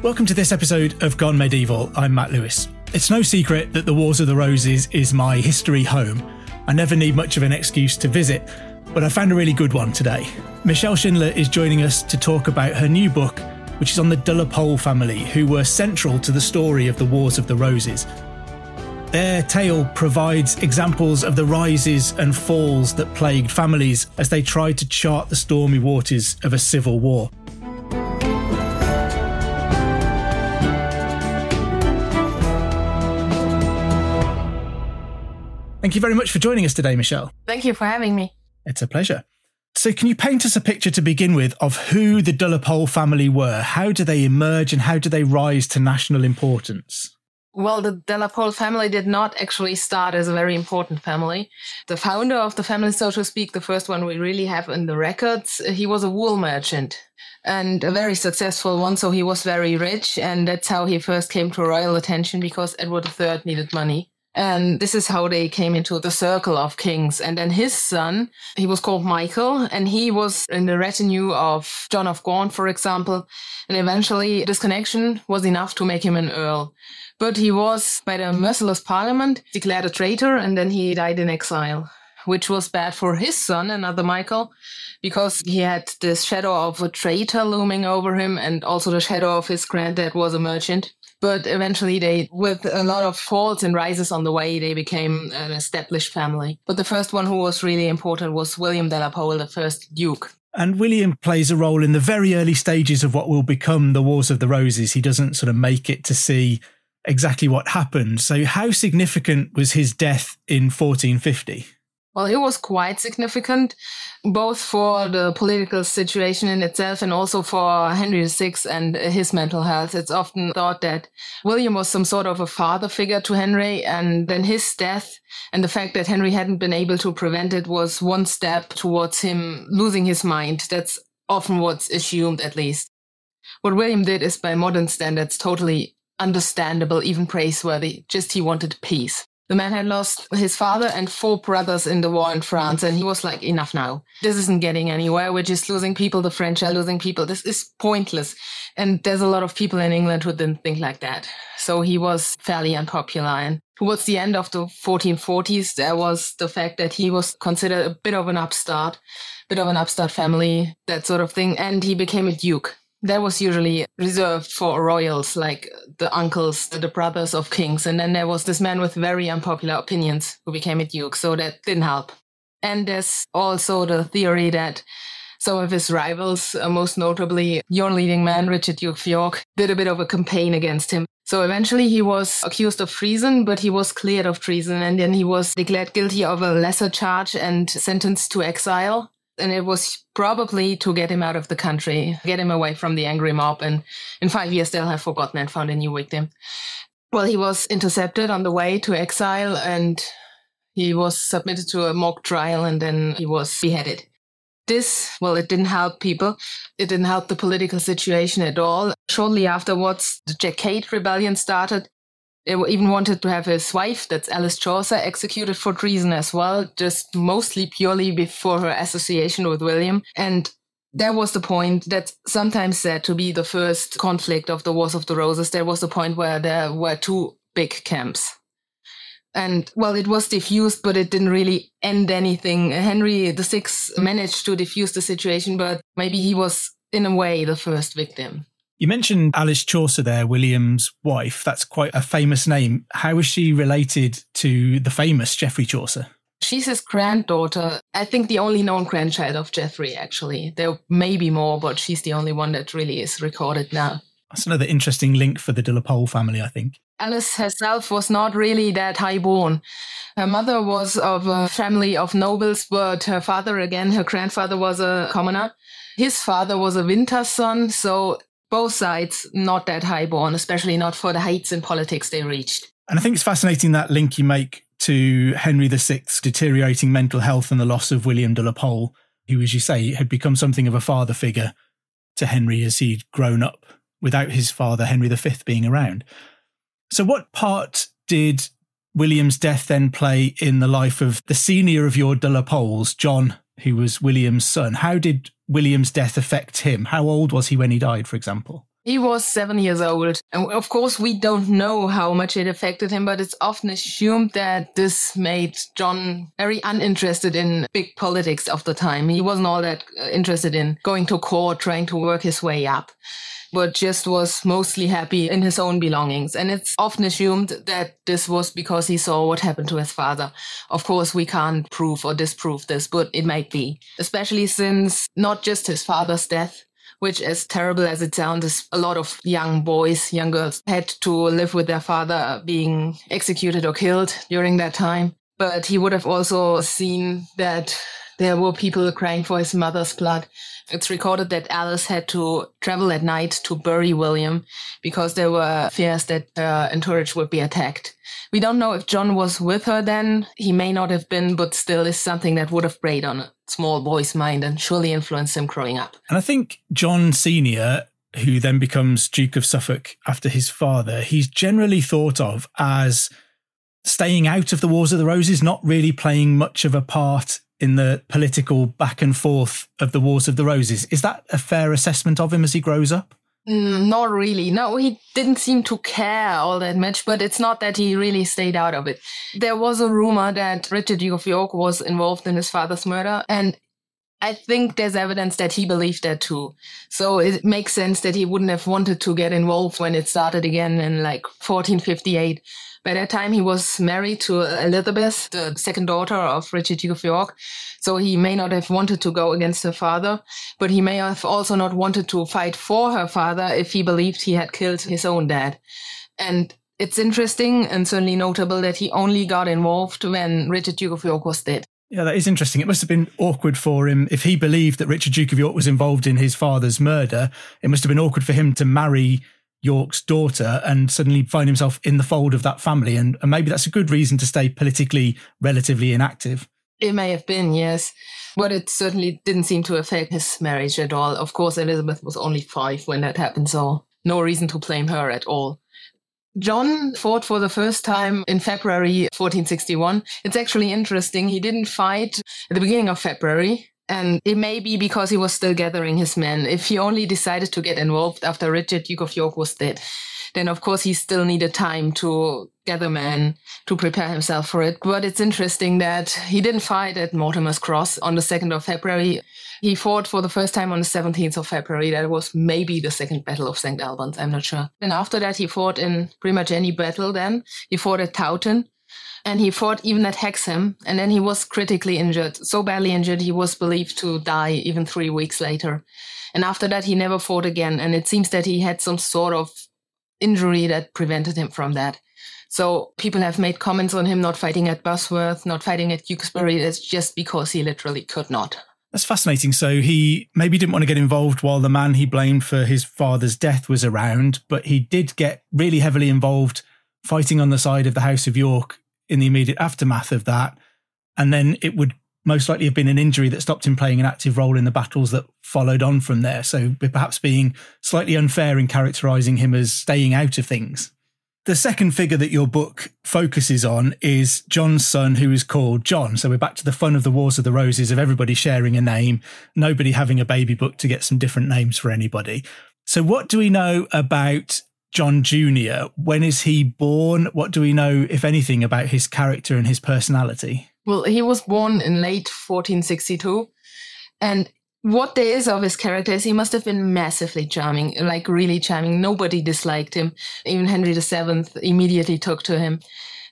Welcome to this episode of Gone Medieval. I'm Matt Lewis. It's no secret that the Wars of the Roses is my history home. I never need much of an excuse to visit, but I found a really good one today. Michèle Schindler is joining us to talk about her new book, which is on the de la Pole family, who were central to the story of the Wars of the Roses. Their tale provides examples of the rises and falls that plagued families as they tried to chart the stormy waters of a civil war. Thank you very much for joining us today, Michèle. Thank you for having me. It's a pleasure. So, can you paint us a picture to begin with of who the de la family were? How do they emerge and how do they rise to national importance? Well, the de la family did not actually start as a very important family. The founder of the family, so to speak, the first one we really have in the records, he was a wool merchant and a very successful one. So he was very rich, and that's how he first came to royal attention because Edward III needed money. And this is how they came into the circle of kings. And then his son, he was called Michael, and he was in the retinue of John of Gaunt, for example. And eventually, this connection was enough to make him an earl. But he was, by the merciless parliament, declared a traitor, and then he died in exile, which was bad for his son, another Michael, because he had this shadow of a traitor looming over him, and also the shadow of his granddad was a merchant. But eventually, they, with a lot of falls and rises on the way, they became an established family. But the first one who was really important was William de la Pole, the first Duke. And William plays a role in the very early stages of what will become the Wars of the Roses. He doesn't sort of make it to see exactly what happened. So, how significant was his death in 1450? Well, it was quite significant, both for the political situation in itself and also for Henry VI and his mental health. It's often thought that William was some sort of a father figure to Henry, and then his death and the fact that Henry hadn't been able to prevent it was one step towards him losing his mind. That's often what's assumed, at least. What William did is, by modern standards, totally understandable, even praiseworthy. Just he wanted peace. The man had lost his father and four brothers in the war in France, and he was like, enough now. This isn't getting anywhere. We're just losing people. The French are losing people. This is pointless. And there's a lot of people in England who didn't think like that. So he was fairly unpopular. And towards the end of the 1440s, there was the fact that he was considered a bit of an upstart, bit of an upstart family, that sort of thing. And he became a duke. That was usually reserved for royals, like the uncles, the brothers of kings. And then there was this man with very unpopular opinions who became a duke. So that didn't help. And there's also the theory that some of his rivals, uh, most notably your leading man, Richard Duke of York, did a bit of a campaign against him. So eventually he was accused of treason, but he was cleared of treason. And then he was declared guilty of a lesser charge and sentenced to exile and it was probably to get him out of the country, get him away from the angry mob. And in five years, they'll have forgotten and found a new victim. Well, he was intercepted on the way to exile and he was submitted to a mock trial and then he was beheaded. This, well, it didn't help people. It didn't help the political situation at all. Shortly afterwards, the Jack Cade Rebellion started even wanted to have his wife, that's Alice Chaucer, executed for treason as well, just mostly purely before her association with William. And that was the point that's sometimes said to be the first conflict of the Wars of the Roses. There was the point where there were two big camps. And well, it was diffused, but it didn't really end anything. Henry VI managed to diffuse the situation, but maybe he was, in a way, the first victim. You mentioned Alice Chaucer there, William's wife. That's quite a famous name. How is she related to the famous Geoffrey Chaucer? She's his granddaughter. I think the only known grandchild of Geoffrey, actually. There may be more, but she's the only one that really is recorded now. That's another interesting link for the de la Pole family, I think. Alice herself was not really that high born. Her mother was of a family of nobles, but her father, again, her grandfather was a commoner. His father was a vintner's son, so both sides not that high born, especially not for the heights in politics they reached. And I think it's fascinating that link you make to Henry VI's deteriorating mental health and the loss of William de la Pole, who, as you say, had become something of a father figure to Henry as he'd grown up without his father, Henry V, being around. So, what part did William's death then play in the life of the senior of your de la Poles, John, who was William's son? How did William's death affect him? How old was he when he died, for example? He was seven years old. And of course, we don't know how much it affected him, but it's often assumed that this made John very uninterested in big politics of the time. He wasn't all that uh, interested in going to court, trying to work his way up but just was mostly happy in his own belongings. And it's often assumed that this was because he saw what happened to his father. Of course, we can't prove or disprove this, but it might be, especially since not just his father's death, which as terrible as it sounds a lot of young boys, young girls had to live with their father being executed or killed during that time. But he would have also seen that there were people crying for his mother's blood. It's recorded that Alice had to travel at night to bury William because there were fears that her entourage would be attacked. We don't know if John was with her then. He may not have been, but still is something that would have preyed on a small boy's mind and surely influenced him growing up. And I think John Sr., who then becomes Duke of Suffolk after his father, he's generally thought of as staying out of the Wars of the Roses, not really playing much of a part in the political back and forth of the Wars of the Roses. Is that a fair assessment of him as he grows up? Mm, not really. No, he didn't seem to care all that much, but it's not that he really stayed out of it. There was a rumor that Richard Duke of York was involved in his father's murder, and I think there's evidence that he believed that too. So it makes sense that he wouldn't have wanted to get involved when it started again in like 1458 by that time, he was married to Elizabeth, the second daughter of Richard Duke of York. So he may not have wanted to go against her father, but he may have also not wanted to fight for her father if he believed he had killed his own dad. And it's interesting and certainly notable that he only got involved when Richard Duke of York was dead. Yeah, that is interesting. It must have been awkward for him if he believed that Richard Duke of York was involved in his father's murder. It must have been awkward for him to marry York's daughter and suddenly find himself in the fold of that family. And, and maybe that's a good reason to stay politically relatively inactive. It may have been, yes. But it certainly didn't seem to affect his marriage at all. Of course, Elizabeth was only five when that happened, so no reason to blame her at all. John fought for the first time in February 1461. It's actually interesting. He didn't fight at the beginning of February. And it may be because he was still gathering his men. If he only decided to get involved after Richard, Duke of York, was dead, then of course he still needed time to gather men to prepare himself for it. But it's interesting that he didn't fight at Mortimer's Cross on the 2nd of February. He fought for the first time on the 17th of February. That was maybe the second battle of St. Albans. I'm not sure. And after that, he fought in pretty much any battle then. He fought at Towton and he fought even at Hexham, and then he was critically injured, so badly injured he was believed to die even three weeks later. And after that, he never fought again, and it seems that he had some sort of injury that prevented him from that. So people have made comments on him not fighting at Bosworth, not fighting at Tewkesbury. It's just because he literally could not. That's fascinating. So he maybe didn't want to get involved while the man he blamed for his father's death was around, but he did get really heavily involved fighting on the side of the House of York in the immediate aftermath of that. And then it would most likely have been an injury that stopped him playing an active role in the battles that followed on from there. So perhaps being slightly unfair in characterizing him as staying out of things. The second figure that your book focuses on is John's son, who is called John. So we're back to the fun of the Wars of the Roses of everybody sharing a name, nobody having a baby book to get some different names for anybody. So, what do we know about John Jr.? When is he born? What do we know, if anything, about his character and his personality? Well, he was born in late 1462. And what there is of his character is he must have been massively charming, like really charming. Nobody disliked him. Even Henry VII immediately took to him.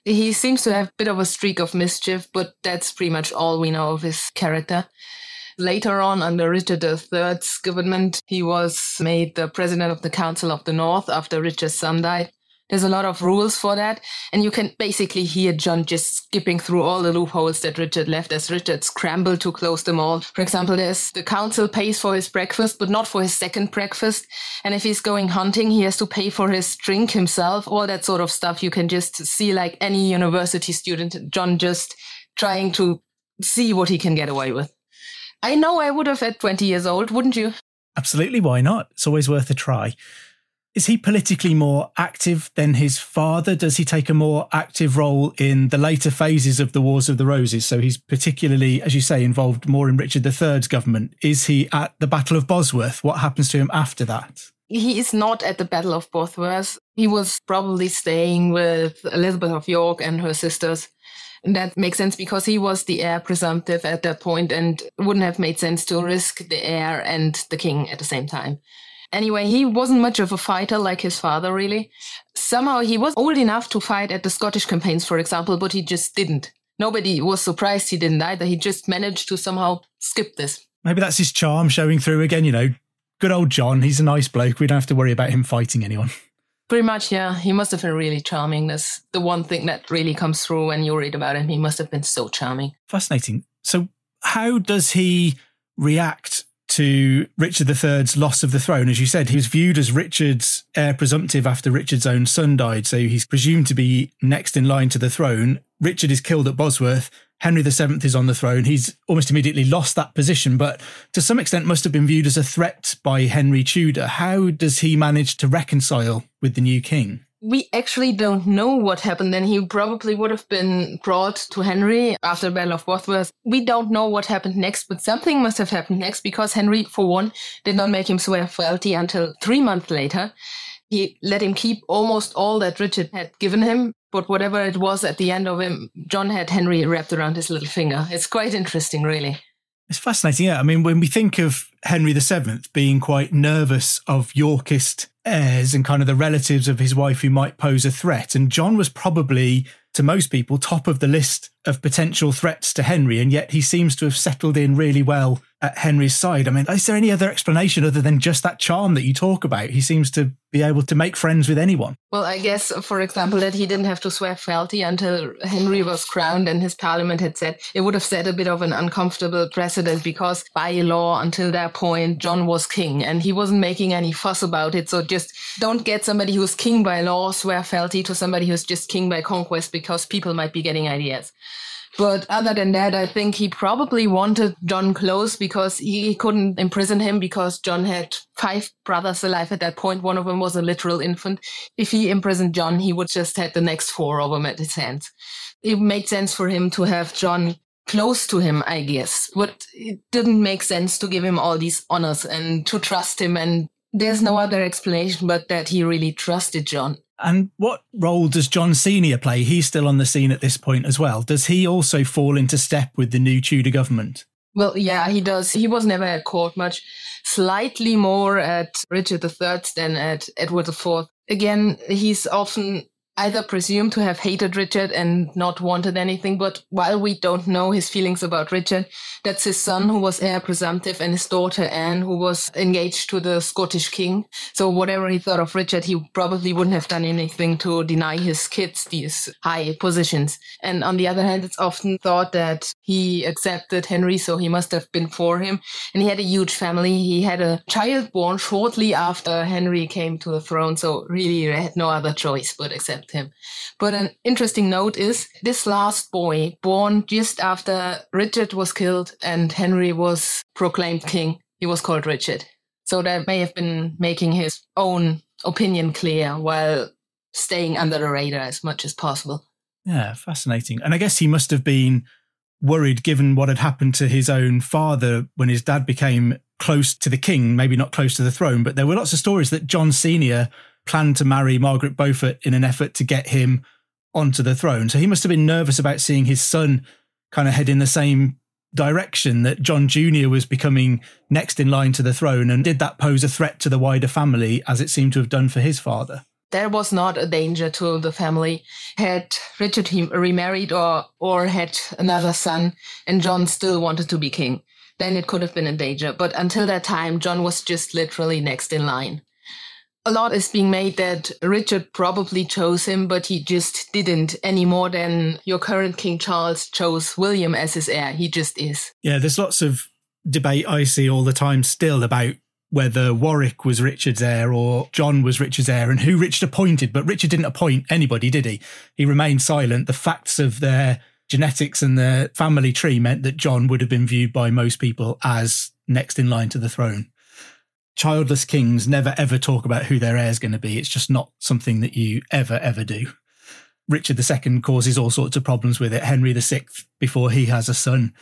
He seems to have a bit of a streak of mischief, but that's pretty much all we know of his character. Later on, under Richard III's government, he was made the president of the Council of the North after Richard's son died. There's a lot of rules for that. And you can basically hear John just skipping through all the loopholes that Richard left as Richard scrambled to close them all. For example, there's the council pays for his breakfast, but not for his second breakfast. And if he's going hunting, he has to pay for his drink himself, all that sort of stuff. You can just see like any university student, John just trying to see what he can get away with. I know I would have at 20 years old, wouldn't you? Absolutely. Why not? It's always worth a try. Is he politically more active than his father? Does he take a more active role in the later phases of the Wars of the Roses? So he's particularly, as you say, involved more in Richard III's government. Is he at the Battle of Bosworth? What happens to him after that? He is not at the Battle of Bosworth. He was probably staying with Elizabeth of York and her sisters. And that makes sense because he was the heir presumptive at that point and wouldn't have made sense to risk the heir and the king at the same time. Anyway, he wasn't much of a fighter like his father, really. Somehow he was old enough to fight at the Scottish campaigns, for example, but he just didn't. Nobody was surprised he didn't either. He just managed to somehow skip this. Maybe that's his charm showing through again, you know. Good old John, he's a nice bloke. We don't have to worry about him fighting anyone. Pretty much, yeah. He must have been really charming. That's the one thing that really comes through when you read about him. He must have been so charming. Fascinating. So, how does he react to Richard III's loss of the throne. As you said, he was viewed as Richard's heir presumptive after Richard's own son died, so he's presumed to be next in line to the throne. Richard is killed at Bosworth. Henry VII is on the throne. He's almost immediately lost that position, but to some extent must have been viewed as a threat by Henry Tudor. How does he manage to reconcile with the new king? We actually don't know what happened. Then he probably would have been brought to Henry after the Battle of Bosworth. We don't know what happened next, but something must have happened next because Henry, for one, did not make him swear fealty until three months later. He let him keep almost all that Richard had given him, but whatever it was at the end of him, John had Henry wrapped around his little finger. It's quite interesting, really. It's fascinating. Yeah. I mean, when we think of Henry VII being quite nervous of Yorkist heirs and kind of the relatives of his wife who might pose a threat, and John was probably, to most people, top of the list of potential threats to Henry. And yet he seems to have settled in really well at Henry's side. I mean, is there any other explanation other than just that charm that you talk about? He seems to be able to make friends with anyone. Well, I guess, for example, that he didn't have to swear fealty until Henry was crowned and his parliament had said it would have set a bit of an uncomfortable precedent because by law, until that point, John was king and he wasn't making any fuss about it. So just don't get somebody who's king by law swear fealty to somebody who's just king by conquest because people might be getting ideas. But other than that, I think he probably wanted John close because he couldn't imprison him because John had five brothers alive at that point. One of them was a literal infant. If he imprisoned John, he would just have the next four of them at his hands. It made sense for him to have John close to him, I guess. But it didn't make sense to give him all these honors and to trust him. And there's no other explanation but that he really trusted John. And what role does John Senior play? He's still on the scene at this point as well. Does he also fall into step with the new Tudor government? Well, yeah, he does. He was never at court much. Slightly more at Richard III than at Edward IV. Again, he's often either presumed to have hated Richard and not wanted anything, but while we don't know his feelings about Richard, that's his son who was heir presumptive and his daughter Anne who was engaged to the Scottish king. So whatever he thought of Richard, he probably wouldn't have done anything to deny his kids these high positions. And on the other hand, it's often thought that he accepted Henry, so he must have been for him. And he had a huge family. He had a child born shortly after Henry came to the throne, so really he had no other choice but accept him. But an interesting note is this last boy, born just after Richard was killed and Henry was proclaimed king, he was called Richard. So that may have been making his own opinion clear while staying under the radar as much as possible. Yeah, fascinating. And I guess he must have been worried given what had happened to his own father when his dad became close to the king, maybe not close to the throne, but there were lots of stories that John Sr. planned to marry Margaret Beaufort in an effort to get him onto the throne. So he must have been nervous about seeing his son kind of head in the same direction that John Jr. was becoming next in line to the throne. And did that pose a threat to the wider family as it seemed to have done for his father? There was not a danger to the family. Had Richard remarried or, or had another son and John still wanted to be king, then it could have been a danger. But until that time, John was just literally next in line a lot is being made that Richard probably chose him, but he just didn't any more than your current King Charles chose William as his heir. He just is. Yeah, there's lots of debate I see all the time still about whether Warwick was Richard's heir or John was Richard's heir and who Richard appointed. But Richard didn't appoint anybody, did he? He remained silent. The facts of their genetics and their family tree meant that John would have been viewed by most people as next in line to the throne childless kings never ever talk about who their heir is going to be. It's just not something that you ever, ever do. Richard II causes all sorts of problems with it. Henry VI, before he has a son,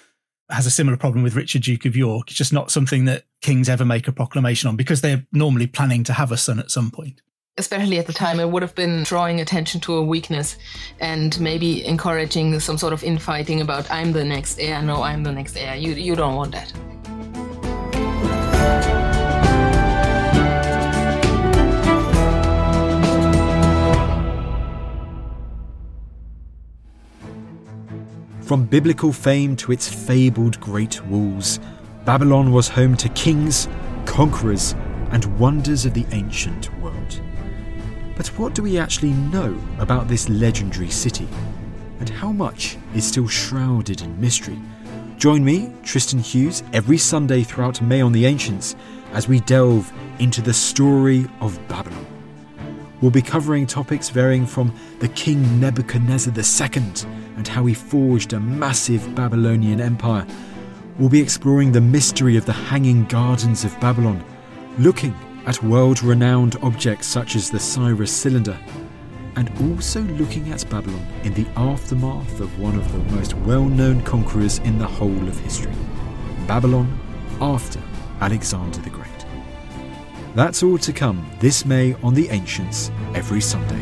has a similar problem with Richard, Duke of York. It's just not something that kings ever make a proclamation on because they're normally planning to have a son at some point. Especially at the time, it would have been drawing attention to a weakness and maybe encouraging some sort of infighting about, I'm the next heir. No, I'm the next heir. You, you don't want that. From biblical fame to its fabled great walls, Babylon was home to kings, conquerors, and wonders of the ancient world. But what do we actually know about this legendary city? And how much is still shrouded in mystery? Join me, Tristan Hughes, every Sunday throughout May on the Ancients as we delve into the story of Babylon. We'll be covering topics varying from the King Nebuchadnezzar II and how he forged a massive Babylonian empire. We'll be exploring the mystery of the Hanging Gardens of Babylon, looking at world renowned objects such as the Cyrus cylinder, and also looking at Babylon in the aftermath of one of the most well known conquerors in the whole of history Babylon after Alexander the Great. That's all to come this May on The Ancients every Sunday.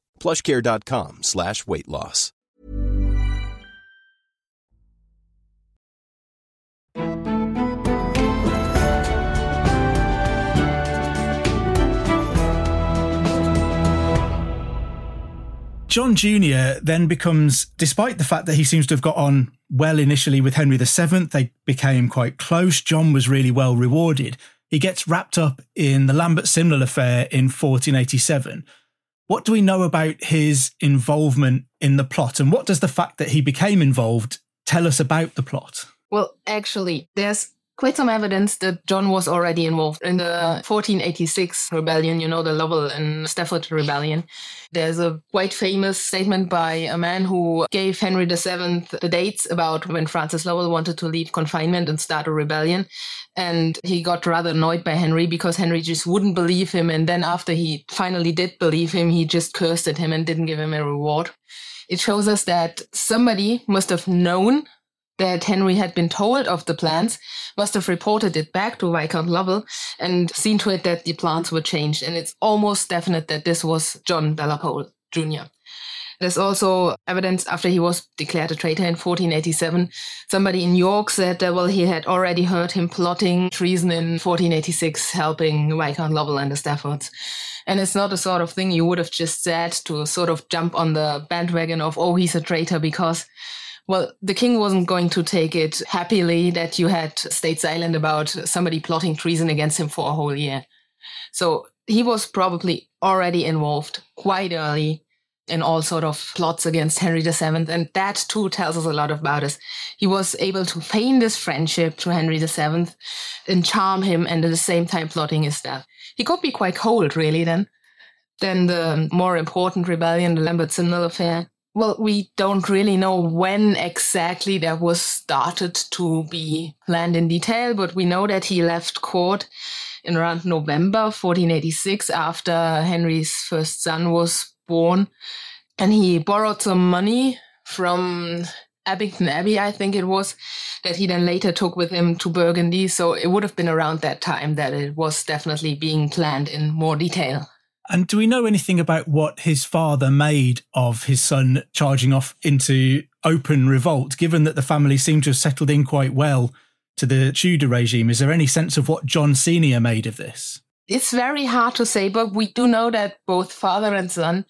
plushcare.com slash weight loss. John Jr. then becomes, despite the fact that he seems to have got on well initially with Henry VII, they became quite close. John was really well rewarded. He gets wrapped up in the Lambert Simnel affair in 1487 what do we know about his involvement in the plot? And what does the fact that he became involved tell us about the plot? Well, actually, there's quite some evidence that John was already involved in the 1486 rebellion, you know, the Lovell and Stafford rebellion. There's a quite famous statement by a man who gave Henry VII the dates about when Francis Lovell wanted to leave confinement and start a rebellion. And he got rather annoyed by Henry because Henry just wouldn't believe him. And then after he finally did believe him, he just cursed at him and didn't give him a reward. It shows us that somebody must have known that Henry had been told of the plans, must have reported it back to Viscount Lovell and seen to it that the plans were changed. And it's almost definite that this was John de la Pole Jr. There's also evidence after he was declared a traitor in 1487. Somebody in York said that, well, he had already heard him plotting treason in 1486, helping Viscount Lovell and the Staffords. And it's not the sort of thing you would have just said to sort of jump on the bandwagon of, oh, he's a traitor because well, the king wasn't going to take it happily that you had stayed silent about somebody plotting treason against him for a whole year. So he was probably already involved quite early in all sort of plots against Henry VII. And that too tells us a lot about us. He was able to feign this friendship to Henry VII and charm him and at the same time plotting his death. He could be quite cold, really, then. Then the more important rebellion, the Lambert Simnel affair, well, we don't really know when exactly that was started to be planned in detail, but we know that he left court in around November 1486 after Henry's first son was born. And he borrowed some money from Abingdon Abbey, I think it was, that he then later took with him to Burgundy. So it would have been around that time that it was definitely being planned in more detail. And do we know anything about what his father made of his son charging off into open revolt, given that the family seemed to have settled in quite well to the Tudor regime? Is there any sense of what John Sr. made of this? It's very hard to say, but we do know that both father and son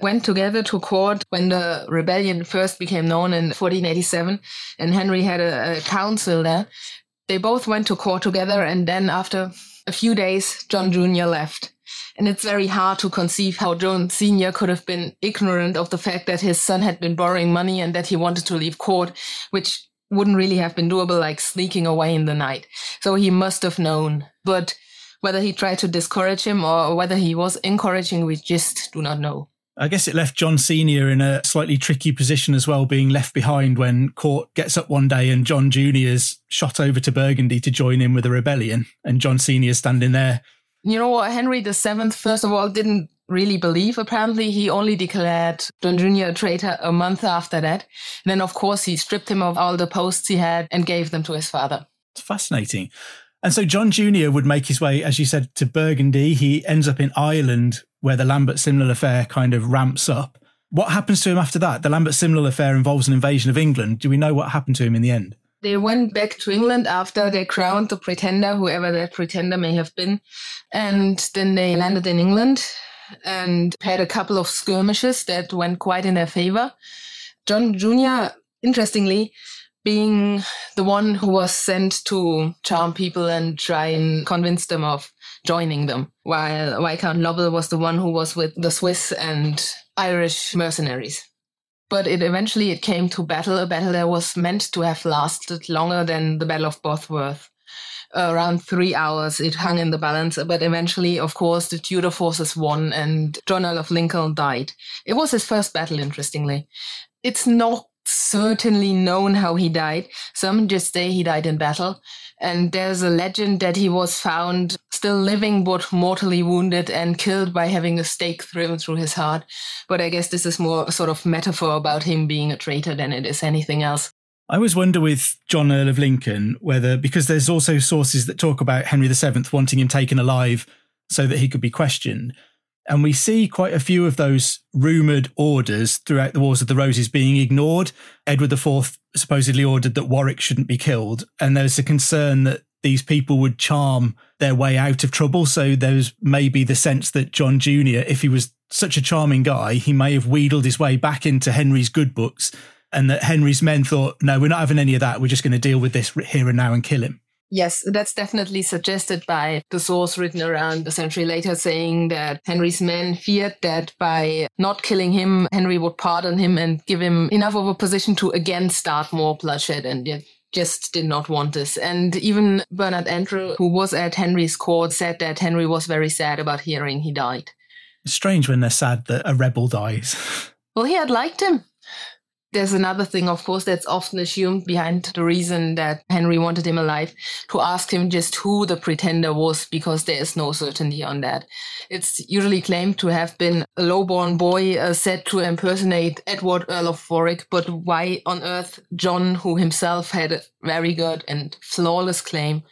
went together to court when the rebellion first became known in 1487, and Henry had a, a council there. They both went to court together, and then after a few days, John Jr. left. And it's very hard to conceive how John Sr. could have been ignorant of the fact that his son had been borrowing money and that he wanted to leave court, which wouldn't really have been doable like sneaking away in the night. So he must have known. But whether he tried to discourage him or whether he was encouraging, we just do not know. I guess it left John Sr. in a slightly tricky position as well, being left behind when court gets up one day and John Jr. is shot over to Burgundy to join in with a rebellion. And John Sr. standing there you know what? Henry VII, first of all, didn't really believe. Apparently, he only declared John Jr. a traitor a month after that. And then, of course, he stripped him of all the posts he had and gave them to his father. It's fascinating. And so John Jr. would make his way, as you said, to Burgundy. He ends up in Ireland, where the Lambert Simnel affair kind of ramps up. What happens to him after that? The Lambert Simnel affair involves an invasion of England. Do we know what happened to him in the end? They went back to England after they crowned the pretender, whoever that pretender may have been. And then they landed in England and had a couple of skirmishes that went quite in their favor. John Jr., interestingly, being the one who was sent to charm people and try and convince them of joining them, while Viscount Lovell was the one who was with the Swiss and Irish mercenaries but it eventually it came to battle, a battle that was meant to have lasted longer than the Battle of Bosworth. Around three hours, it hung in the balance, but eventually, of course, the Tudor forces won and John Earl of Lincoln died. It was his first battle, interestingly. It's not certainly known how he died. Some just say he died in battle. And there's a legend that he was found still living but mortally wounded and killed by having a stake driven through his heart. But I guess this is more sort of metaphor about him being a traitor than it is anything else. I always wonder with John Earl of Lincoln whether, because there's also sources that talk about Henry VII wanting him taken alive so that he could be questioned. And we see quite a few of those rumoured orders throughout the Wars of the Roses being ignored. Edward IV supposedly ordered that Warwick shouldn't be killed. And there's a concern that these people would charm their way out of trouble. So there's maybe the sense that John Jr., if he was such a charming guy, he may have wheedled his way back into Henry's good books. And that Henry's men thought, no, we're not having any of that. We're just going to deal with this here and now and kill him. Yes, that's definitely suggested by the source written around a century later, saying that Henry's men feared that by not killing him, Henry would pardon him and give him enough of a position to again start more bloodshed. And yet just did not want this. And even Bernard André, who was at Henry's court, said that Henry was very sad about hearing he died. It's strange when they're sad that a rebel dies. Well, he had liked him. There's another thing, of course, that's often assumed behind the reason that Henry wanted him alive to ask him just who the pretender was, because there is no certainty on that. It's usually claimed to have been a lowborn boy uh, said to impersonate Edward, Earl of Warwick, but why on earth John, who himself had a very good and flawless claim,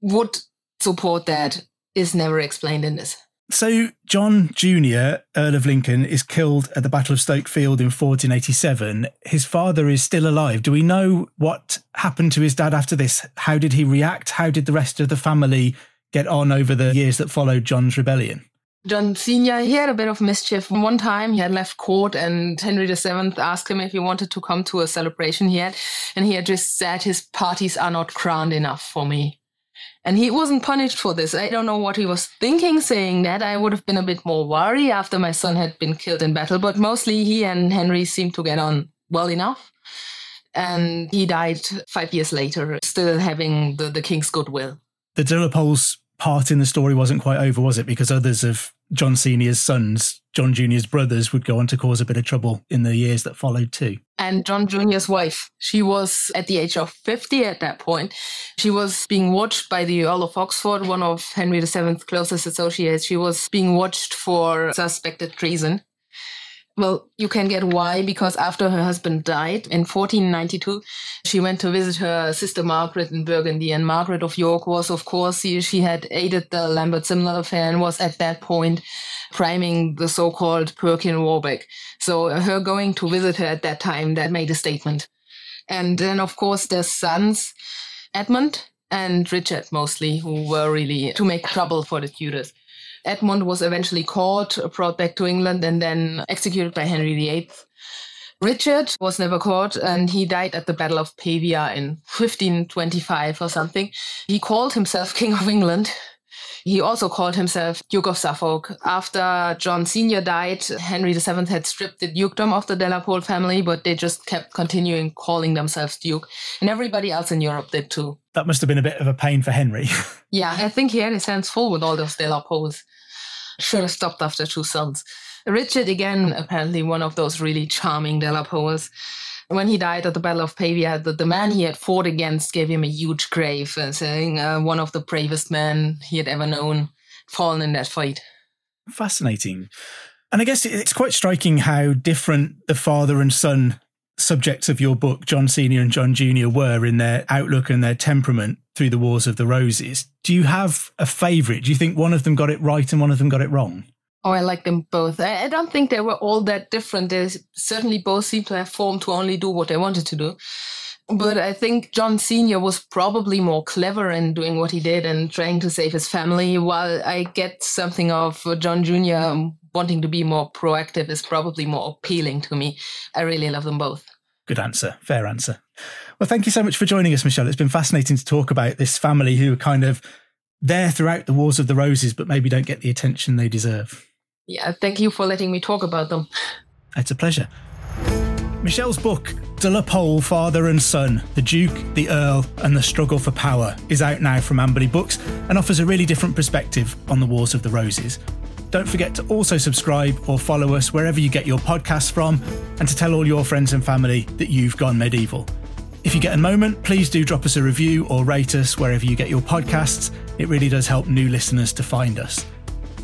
would support that is never explained in this. So, John Jr., Earl of Lincoln, is killed at the Battle of Stoke Field in 1487. His father is still alive. Do we know what happened to his dad after this? How did he react? How did the rest of the family get on over the years that followed John's rebellion? John Sr., he had a bit of mischief. One time he had left court and Henry VII asked him if he wanted to come to a celebration he had. And he had just said, his parties are not grand enough for me. And he wasn't punished for this. I don't know what he was thinking saying that. I would have been a bit more worried after my son had been killed in battle, but mostly he and Henry seemed to get on well enough. And he died five years later, still having the, the king's goodwill. The De part in the story wasn't quite over, was it? Because others of John Senior's sons, John Junior's brothers, would go on to cause a bit of trouble in the years that followed too. And John Junior's wife, she was at the age of 50 at that point. She was being watched by the Earl of Oxford, one of Henry VII's closest associates. She was being watched for suspected treason. Well, you can get why, because after her husband died in 1492, she went to visit her sister Margaret in Burgundy. And Margaret of York was, of course, she, had aided the Lambert Simnel affair and was at that point priming the so-called Perkin Warbeck. So her going to visit her at that time, that made a statement. And then, of course, their sons, Edmund and Richard mostly, who were really to make trouble for the Tudors. Edmund was eventually caught, brought back to England, and then executed by Henry VIII. Richard was never caught and he died at the Battle of Pavia in 1525 or something. He called himself King of England. He also called himself Duke of Suffolk. After John Sr. died, Henry VII had stripped the dukedom of the De la Pole family, but they just kept continuing calling themselves Duke. And everybody else in Europe did too. That must have been a bit of a pain for Henry. yeah, I think he had his hands full with all those De la Poles. Should have stopped after two sons. Richard, again, apparently one of those really charming De la Poles. When he died at the Battle of Pavia, the, the man he had fought against gave him a huge grave, uh, saying uh, one of the bravest men he had ever known fallen in that fight. Fascinating. And I guess it's quite striking how different the father and son subjects of your book, John Sr. and John Jr., were in their outlook and their temperament through the Wars of the Roses. Do you have a favourite? Do you think one of them got it right and one of them got it wrong? Oh, I like them both. I, I don't think they were all that different. They certainly both seem to have formed to only do what they wanted to do. But I think John Sr. was probably more clever in doing what he did and trying to save his family, while I get something of uh, John Jr. Um, wanting to be more proactive is probably more appealing to me. I really love them both. Good answer. Fair answer. Well, thank you so much for joining us, Michèle. It's been fascinating to talk about this family who are kind of there throughout the Wars of the Roses, but maybe don't get the attention they deserve. Yeah, thank you for letting me talk about them. It's a pleasure. Michèle's book, De la Pole, Father and Son The Duke, the Earl, and the Struggle for Power, is out now from Amberley Books and offers a really different perspective on the Wars of the Roses. Don't forget to also subscribe or follow us wherever you get your podcasts from and to tell all your friends and family that you've gone medieval. If you get a moment, please do drop us a review or rate us wherever you get your podcasts. It really does help new listeners to find us.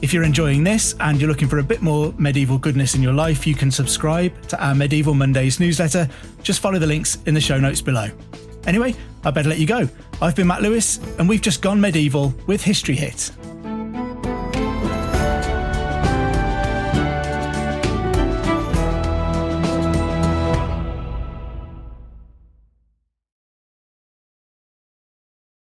If you're enjoying this and you're looking for a bit more medieval goodness in your life, you can subscribe to our Medieval Mondays newsletter. Just follow the links in the show notes below. Anyway, I better let you go. I've been Matt Lewis, and we've just gone medieval with History Hit.